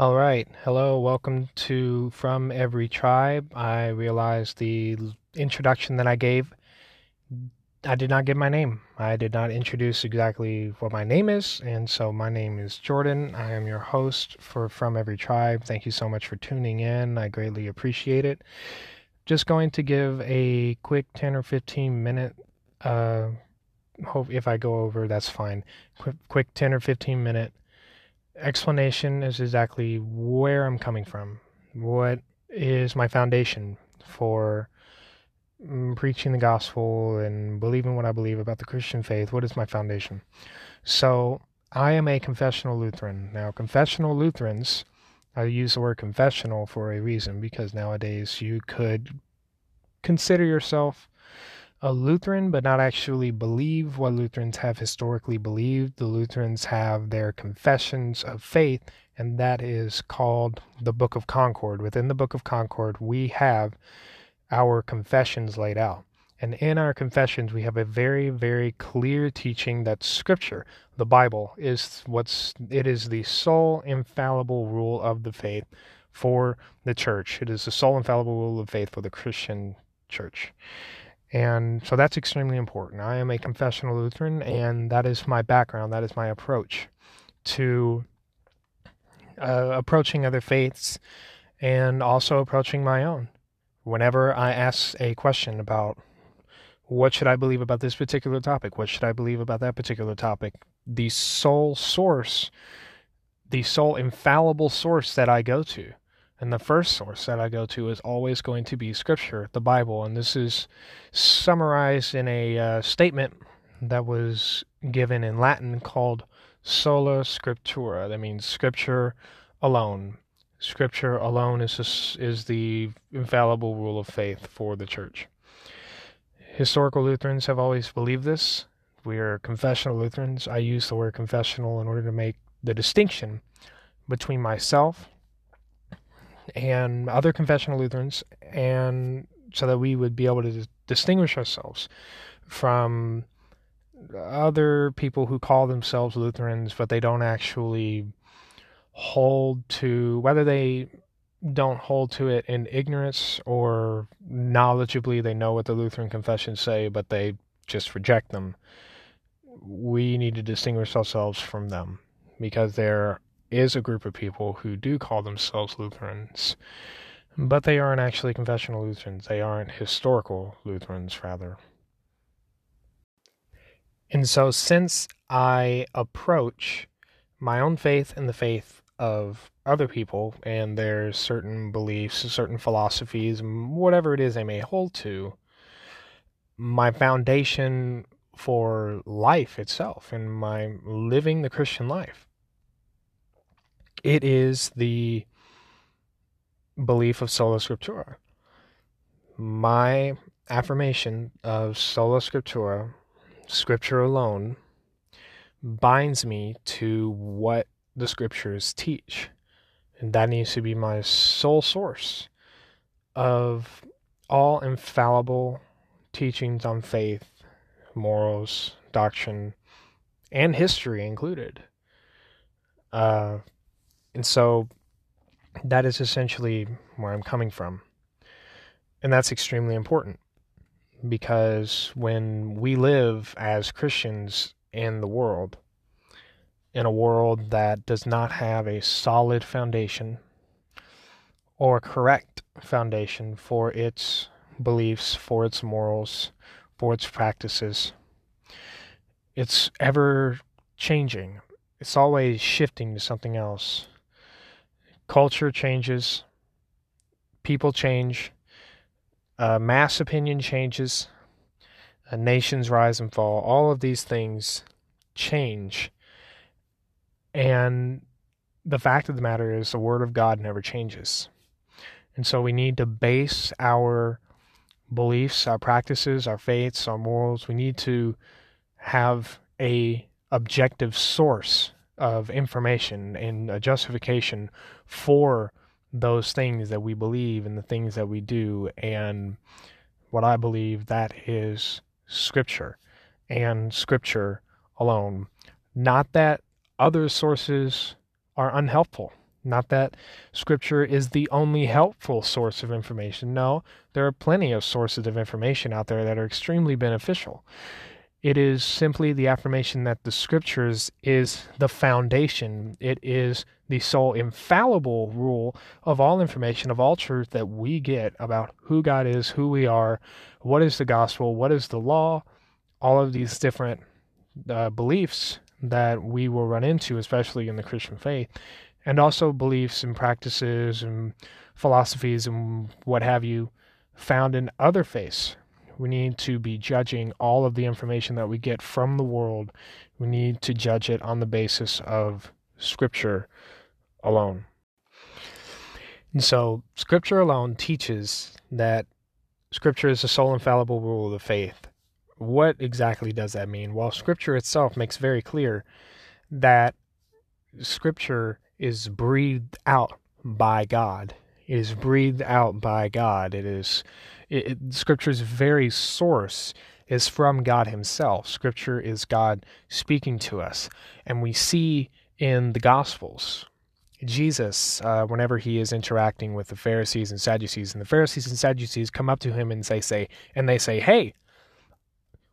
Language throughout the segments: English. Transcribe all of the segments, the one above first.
All right. Hello. Welcome to From Every Tribe. I realized the introduction that I gave, I did not give my name. I did not introduce exactly what my name is. And so my name is Jordan. I am your host for From Every Tribe. Thank you so much for tuning in. I greatly appreciate it. Just going to give a quick 10 or 15 minute, uh, hope if I go over, that's fine. Quick, quick 10 or 15 minute explanation is exactly where I'm coming from. What is my foundation for mm, preaching the gospel and believing what I believe about the Christian faith? What is my foundation? So, I am a confessional Lutheran. Now, confessional Lutherans, I use the word confessional for a reason because nowadays you could consider yourself a Lutheran, but not actually believe what Lutherans have historically believed. The Lutherans have their confessions of faith, and that is called the Book of Concord. Within the Book of Concord, we have our confessions laid out. And in our confessions, we have a very, very clear teaching that Scripture, the Bible, is what's it is the sole infallible rule of the faith for the church. It is the sole infallible rule of faith for the Christian church. And so that's extremely important. I am a confessional Lutheran, and that is my background. That is my approach to uh, approaching other faiths and also approaching my own. Whenever I ask a question about what should I believe about this particular topic, what should I believe about that particular topic, the sole source, the sole infallible source that I go to and the first source that I go to is always going to be Scripture, the Bible. And this is summarized in a uh, statement that was given in Latin called sola scriptura. That means Scripture alone. Scripture alone is, is the infallible rule of faith for the church. Historical Lutherans have always believed this. We are confessional Lutherans. I use the word confessional in order to make the distinction between myself and other confessional Lutherans, and so that we would be able to distinguish ourselves from other people who call themselves Lutherans, but they don't actually hold to whether they don't hold to it in ignorance or knowledgeably they know what the Lutheran confessions say, but they just reject them. We need to distinguish ourselves from them because they're is a group of people who do call themselves Lutherans, but they aren't actually confessional Lutherans. They aren't historical Lutherans, rather. And so, since I approach my own faith and the faith of other people and their certain beliefs, certain philosophies, whatever it is they may hold to, my foundation for life itself and my living the Christian life it is the belief of sola scriptura. My affirmation of sola scriptura, scripture alone, binds me to what the scriptures teach. And that needs to be my sole source of all infallible teachings on faith, morals, doctrine, and history included. Uh, and so that is essentially where I'm coming from. And that's extremely important because when we live as Christians in the world, in a world that does not have a solid foundation or correct foundation for its beliefs, for its morals, for its practices, it's ever changing. It's always shifting to something else culture changes, people change, uh, mass opinion changes, uh, nations rise and fall. All of these things change. And the fact of the matter is, the Word of God never changes. And so we need to base our beliefs, our practices, our faiths, our morals, we need to have a objective source of information and a justification for those things that we believe and the things that we do and what I believe that is scripture and scripture alone not that other sources are unhelpful Not that Scripture is the only helpful source of information. No, there are plenty of sources of information out there that are extremely beneficial. It is simply the affirmation that the Scriptures is the foundation. It is the sole infallible rule of all information, of all truth that we get about who God is, who we are, what is the gospel, what is the law, all of these different uh, beliefs that we will run into, especially in the Christian faith, and also beliefs and practices and philosophies and what have you found in other faiths. We need to be judging all of the information that we get from the world. We need to judge it on the basis of Scripture alone. And so, Scripture alone teaches that Scripture is the sole infallible rule of the faith. What exactly does that mean? Well, Scripture itself makes very clear that Scripture is breathed out by God. It is breathed out by God. It is it, it, Scripture's very source is from God Himself. Scripture is God speaking to us, and we see in the Gospels Jesus, uh, whenever he is interacting with the Pharisees and Sadducees, and the Pharisees and Sadducees come up to him and they say, and they say, "Hey,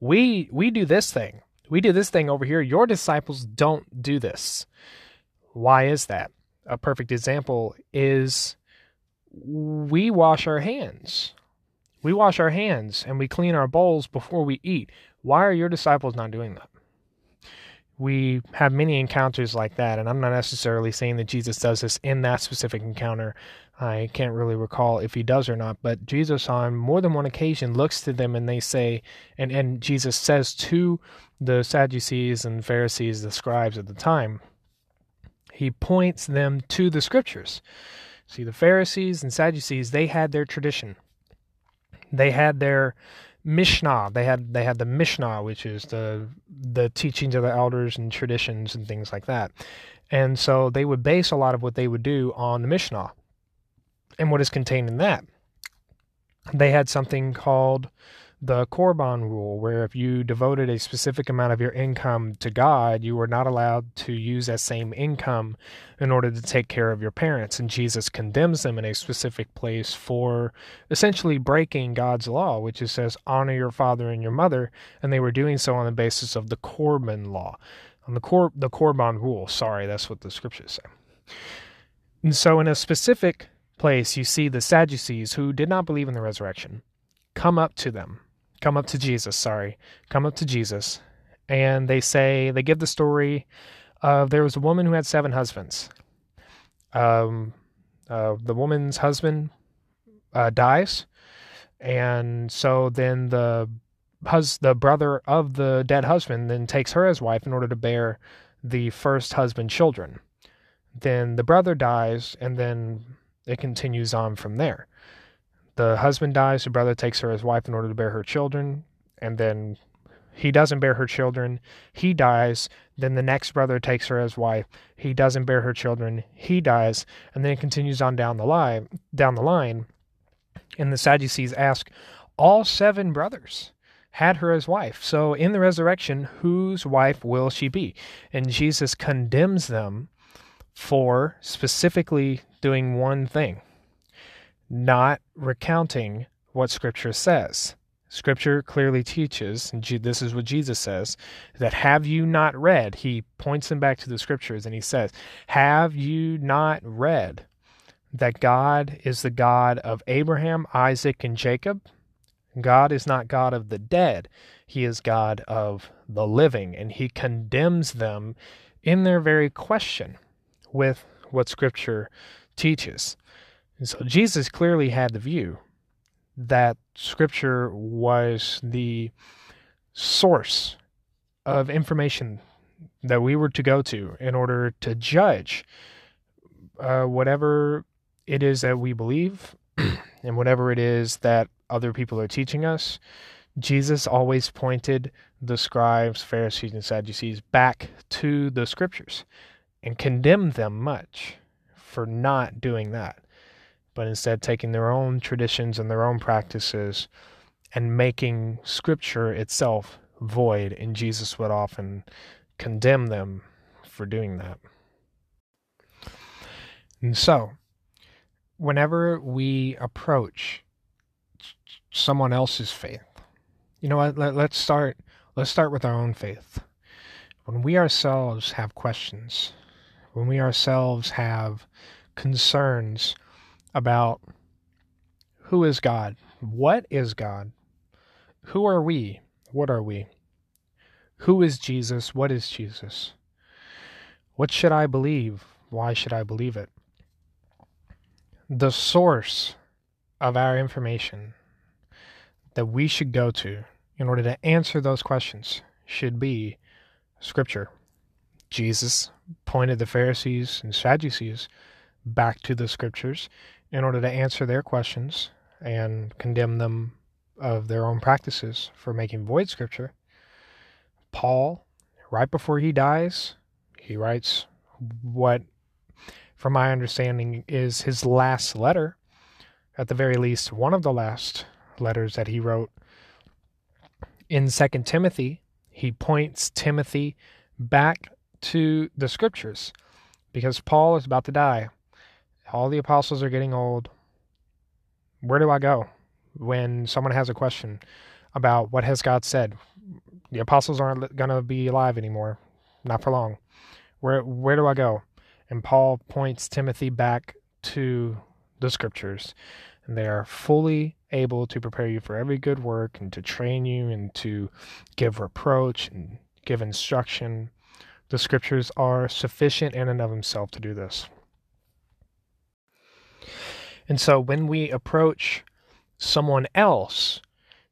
we we do this thing. We do this thing over here. Your disciples don't do this. Why is that? A perfect example is we wash our hands. We wash our hands and we clean our bowls before we eat. Why are your disciples not doing that? We have many encounters like that, and I'm not necessarily saying that Jesus does this in that specific encounter. I can't really recall if he does or not, but Jesus on more than one occasion looks to them and they say, and, and Jesus says to the Sadducees and Pharisees, the scribes at the time, he points them to the scriptures. See, the Pharisees and Sadducees, they had their tradition. They had their Mishnah. They had they had the Mishnah, which is the the teachings of the elders and traditions and things like that. And so they would base a lot of what they would do on the Mishnah and what is contained in that. They had something called the Korban rule, where if you devoted a specific amount of your income to God, you were not allowed to use that same income in order to take care of your parents. And Jesus condemns them in a specific place for essentially breaking God's law, which is says, honor your father and your mother. And they were doing so on the basis of the Korban law, on the, Kor- the Korban rule. Sorry, that's what the scriptures say. And so, in a specific place, you see the Sadducees who did not believe in the resurrection come up to them come up to Jesus, sorry, come up to Jesus, and they say, they give the story of there was a woman who had seven husbands. Um, uh, the woman's husband uh, dies, and so then the hus- the brother of the dead husband then takes her as wife in order to bear the first husband children. Then the brother dies, and then it continues on from there the husband dies, the brother takes her as wife in order to bear her children, and then he doesn't bear her children, he dies, then the next brother takes her as wife, he doesn't bear her children, he dies, and then it continues on down the line down the line. And the Sadducees ask, all seven brothers had her as wife. So in the resurrection, whose wife will she be? And Jesus condemns them for specifically doing one thing not recounting what Scripture says. Scripture clearly teaches, and this is what Jesus says, that have you not read? He points them back to the Scriptures and he says, Have you not read that God is the God of Abraham, Isaac, and Jacob? God is not God of the dead, He is God of the living, and He condemns them in their very question with what Scripture teaches. And so Jesus clearly had the view that Scripture was the source of information that we were to go to in order to judge uh, whatever it is that we believe and whatever it is that other people are teaching us. Jesus always pointed the scribes, Pharisees, and Sadducees back to the scriptures and condemned them much for not doing that but instead taking their own traditions and their own practices and making scripture itself void. And Jesus would often condemn them for doing that. And so, whenever we approach someone else's faith, you know what? Let, let's start. Let's start with our own faith. When we ourselves have questions, when we ourselves have concerns about who is God, what is God, who are we, what are we, who is Jesus, what is Jesus, what should I believe, why should I believe it? The source of our information that we should go to in order to answer those questions should be Scripture. Jesus pointed the Pharisees and Sadducees back to the Scriptures in order to answer their questions and condemn them of their own practices for making void Scripture. Paul, right before he dies, he writes what, from my understanding, is his last letter, at the very least, one of the last letters that he wrote in Second Timothy, he points Timothy back to the scriptures because Paul is about to die. All the apostles are getting old. Where do I go when someone has a question about what has God said? The apostles aren't going to be alive anymore, not for long. Where where do I go? And Paul points Timothy back to the scriptures and they are fully able to prepare you for every good work and to train you and to give reproach and give instruction. The scriptures are sufficient in and of themselves to do this. And so when we approach someone else,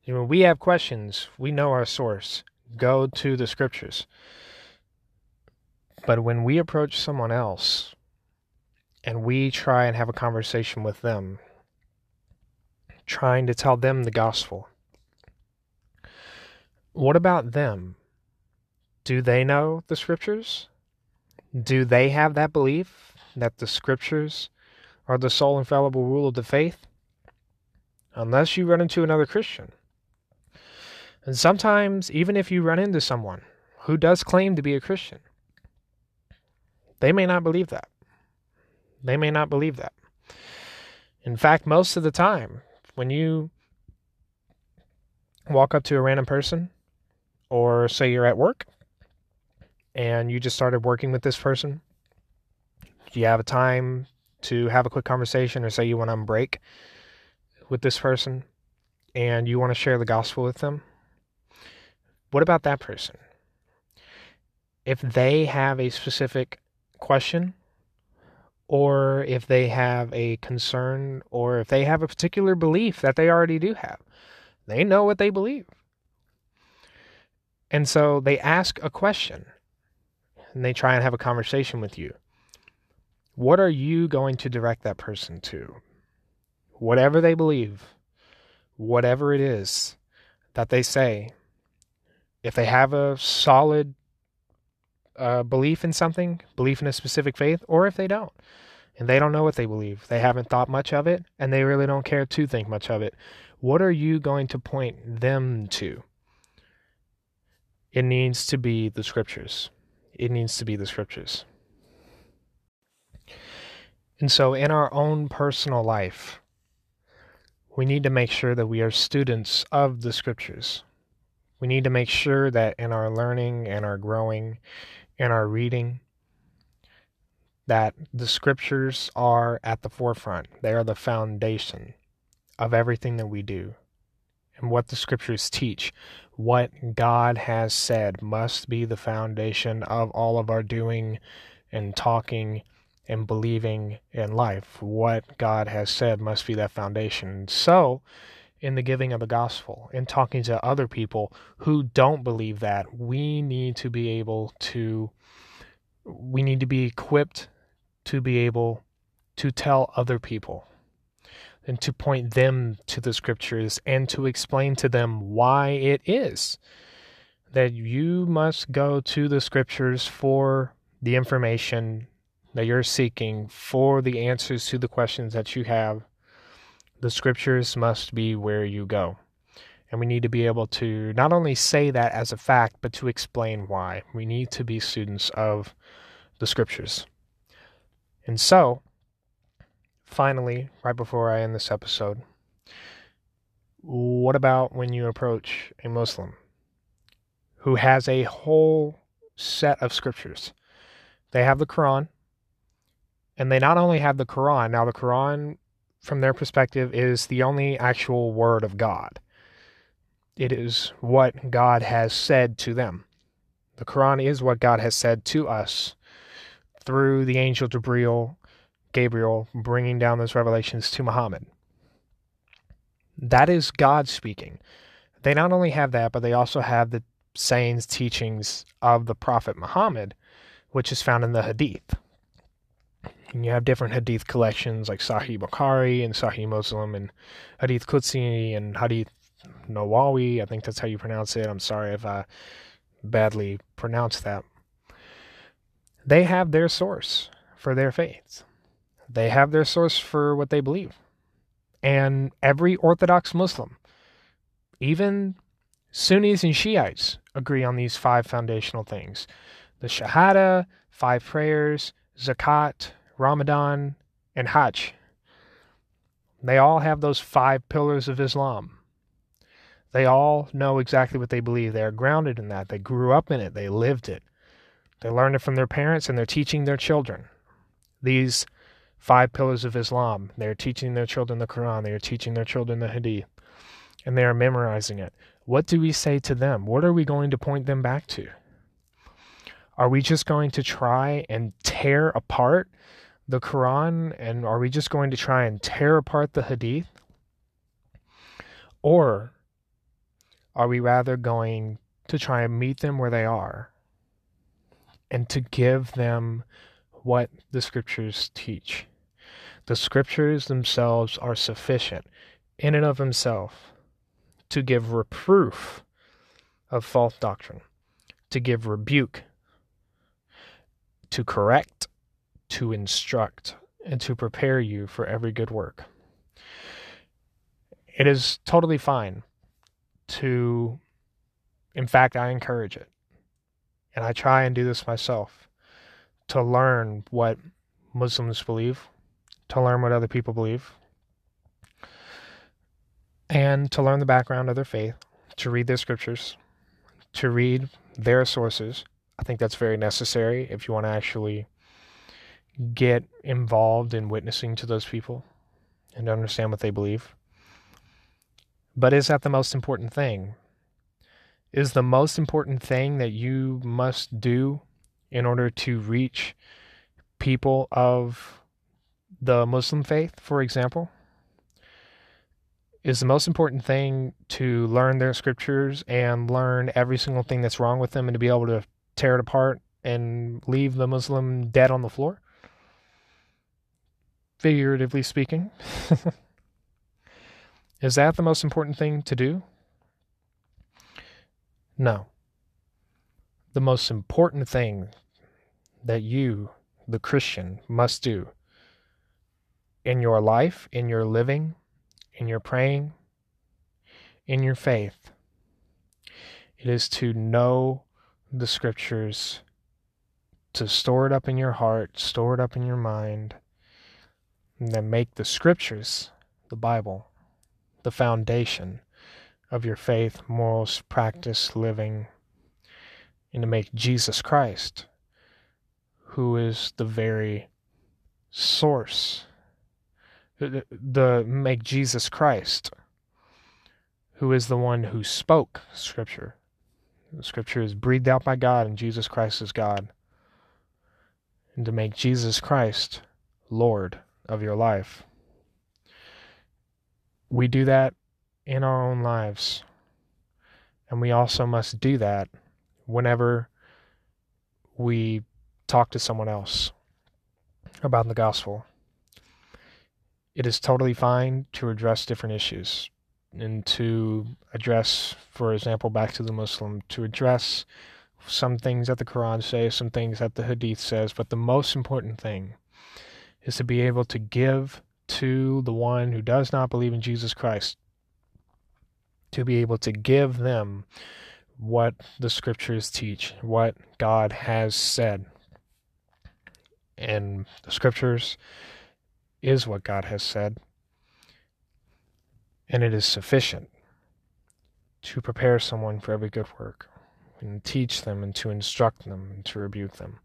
know, we have questions, we know our source. Go to the scriptures. But when we approach someone else and we try and have a conversation with them, trying to tell them the gospel. What about them? Do they know the scriptures? Do they have that belief that the scriptures are the sole infallible rule of the faith? Unless you run into another Christian. And sometimes, even if you run into someone who does claim to be a Christian, they may not believe that. They may not believe that. In fact, most of the time, when you walk up to a random person, or say you're at work and you just started working with this person, do you have a time to have a quick conversation, or say you want to break with this person and you want to share the gospel with them? What about that person? If they have a specific question or if they have a concern or if they have a particular belief that they already do have. They know what they believe. And so they ask a question and they try and have a conversation with you. What are you going to direct that person to? Whatever they believe, whatever it is that they say, if they have a solid uh, belief in something, belief in a specific faith, or if they don't. And they don't know what they believe. They haven't thought much of it, and they really don't care to think much of it. What are you going to point them to? It needs to be the scriptures. It needs to be the scriptures. And so, in our own personal life, we need to make sure that we are students of the scriptures. We need to make sure that in our learning and our growing in our reading that the scriptures are at the forefront. They are the foundation of everything that we do. And what the scriptures teach, what God has said, must be the foundation of all of our doing and talking and believing in life. What God has said must be that foundation. So, in the giving of the gospel in talking to other people who don't believe that, we need to be able to we need to be equipped to be able to tell other people and to point them to the scriptures and to explain to them why it is that you must go to the scriptures for the information that you're seeking, for the answers to the questions that you have the scriptures must be where you go. And we need to be able to not only say that as a fact, but to explain why. We need to be students of the scriptures. And so, finally, right before I end this episode, what about when you approach a Muslim who has a whole set of scriptures? They have the Quran, and they not only have the Quran, now the Quran, from their perspective, is the only actual word of God. It is what God has said to them. The Quran is what God has said to us through the angel Gabriel, Gabriel bringing down those revelations to Muhammad. That is God speaking. They not only have that, but they also have the sayings, teachings of the Prophet Muhammad, which is found in the Hadith. And you have different Hadith collections like Sahih Bukhari and Sahih Muslim and Hadith Qudsi and Hadith Nawawi. I think that's how you pronounce it. I'm sorry if I badly pronounced that. They have their source for their faith. They have their source for what they believe. And every Orthodox Muslim, even Sunnis and Shiites, agree on these five foundational things the Shahada, five prayers, Zakat, Ramadan, and Hajj. They all have those five pillars of Islam. They all know exactly what they believe. They are grounded in that. They grew up in it. They lived it. They learned it from their parents and they're teaching their children. These five pillars of Islam. They are teaching their children the Quran. They are teaching their children the Hadith. And they are memorizing it. What do we say to them? What are we going to point them back to? Are we just going to try and tear apart the Quran? And are we just going to try and tear apart the Hadith? Or are we rather going to try and meet them where they are and to give them what the scriptures teach. The scriptures themselves are sufficient in and of themselves to give reproof of false doctrine, to give rebuke, to correct, to instruct, and to prepare you for every good work. It is totally fine to, in fact, I encourage it. And I try and do this myself to learn what Muslims believe, to learn what other people believe, and to learn the background of their faith, to read their scriptures, to read their sources. I think that's very necessary if you want to actually get involved in witnessing to those people and understand what they believe. But is that the most important thing? Is the most important thing that you must do in order to reach people of the Muslim faith, for example, is the most important thing to learn their scriptures and learn every single thing that's wrong with them and to be able to tear it apart and leave the Muslim dead on the floor? Figuratively speaking. is that the most important thing to do? No the most important thing that you, the Christian, must do in your life, in your living, in your praying, in your faith. It is to know the scriptures, to store it up in your heart, store it up in your mind, and then make the scriptures, the Bible, the foundation of your faith, morals, practice, living, and to make Jesus Christ, who is the very source, the, the make Jesus Christ, who is the one who spoke Scripture. The Scripture is breathed out by God, and Jesus Christ is God. And to make Jesus Christ Lord of your life. We do that in our own lives. And we also must do that whenever we talk to someone else about the gospel. It is totally fine to address different issues and to address, for example, back to the Muslim, to address some things that the Quran says, some things that the Hadith says, but the most important thing is to be able to give to the one who does not believe in Jesus Christ, to be able to give them what the scriptures teach, what God has said. And the scriptures is what God has said, and it is sufficient to prepare someone for every good work, and teach them, and to instruct them, and to rebuke them.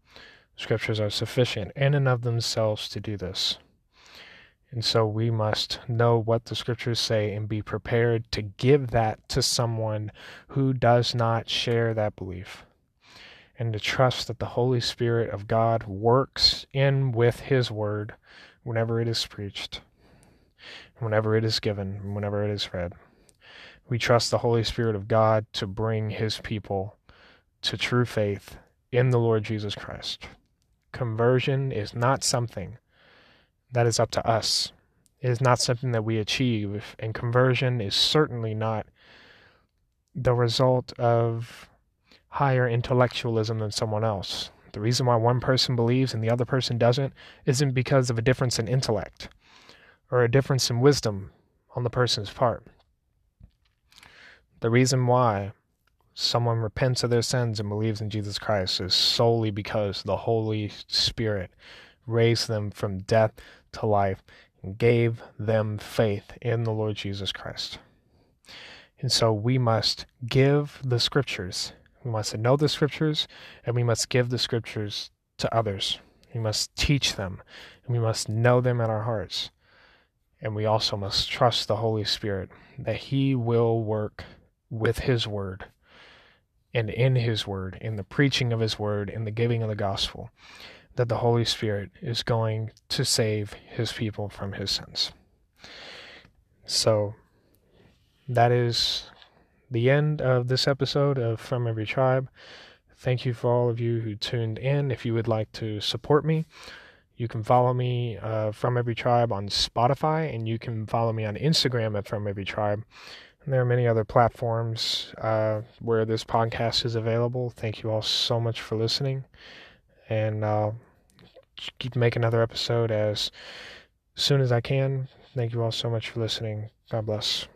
Scriptures are sufficient in and of themselves to do this. And so we must know what the scriptures say and be prepared to give that to someone who does not share that belief. And to trust that the Holy Spirit of God works in with His Word whenever it is preached, whenever it is given, whenever it is read. We trust the Holy Spirit of God to bring His people to true faith in the Lord Jesus Christ. Conversion is not something that is up to us. It is not something that we achieve, and conversion is certainly not the result of higher intellectualism than someone else. The reason why one person believes and the other person doesn't isn't because of a difference in intellect or a difference in wisdom on the person's part. The reason why someone repents of their sins and believes in Jesus Christ is solely because the Holy Spirit raised them from death to life and gave them faith in the Lord Jesus Christ. And so we must give the scriptures. We must know the scriptures and we must give the scriptures to others. We must teach them and we must know them in our hearts. And we also must trust the Holy Spirit that He will work with His Word and in His Word, in the preaching of His Word, in the giving of the gospel that the Holy Spirit is going to save his people from his sins. So that is the end of this episode of From Every Tribe. Thank you for all of you who tuned in. If you would like to support me, you can follow me uh, from Every Tribe on Spotify, and you can follow me on Instagram at From Every Tribe. And there are many other platforms uh, where this podcast is available. Thank you all so much for listening and I'll keep make another episode as soon as I can. Thank you all so much for listening. God bless.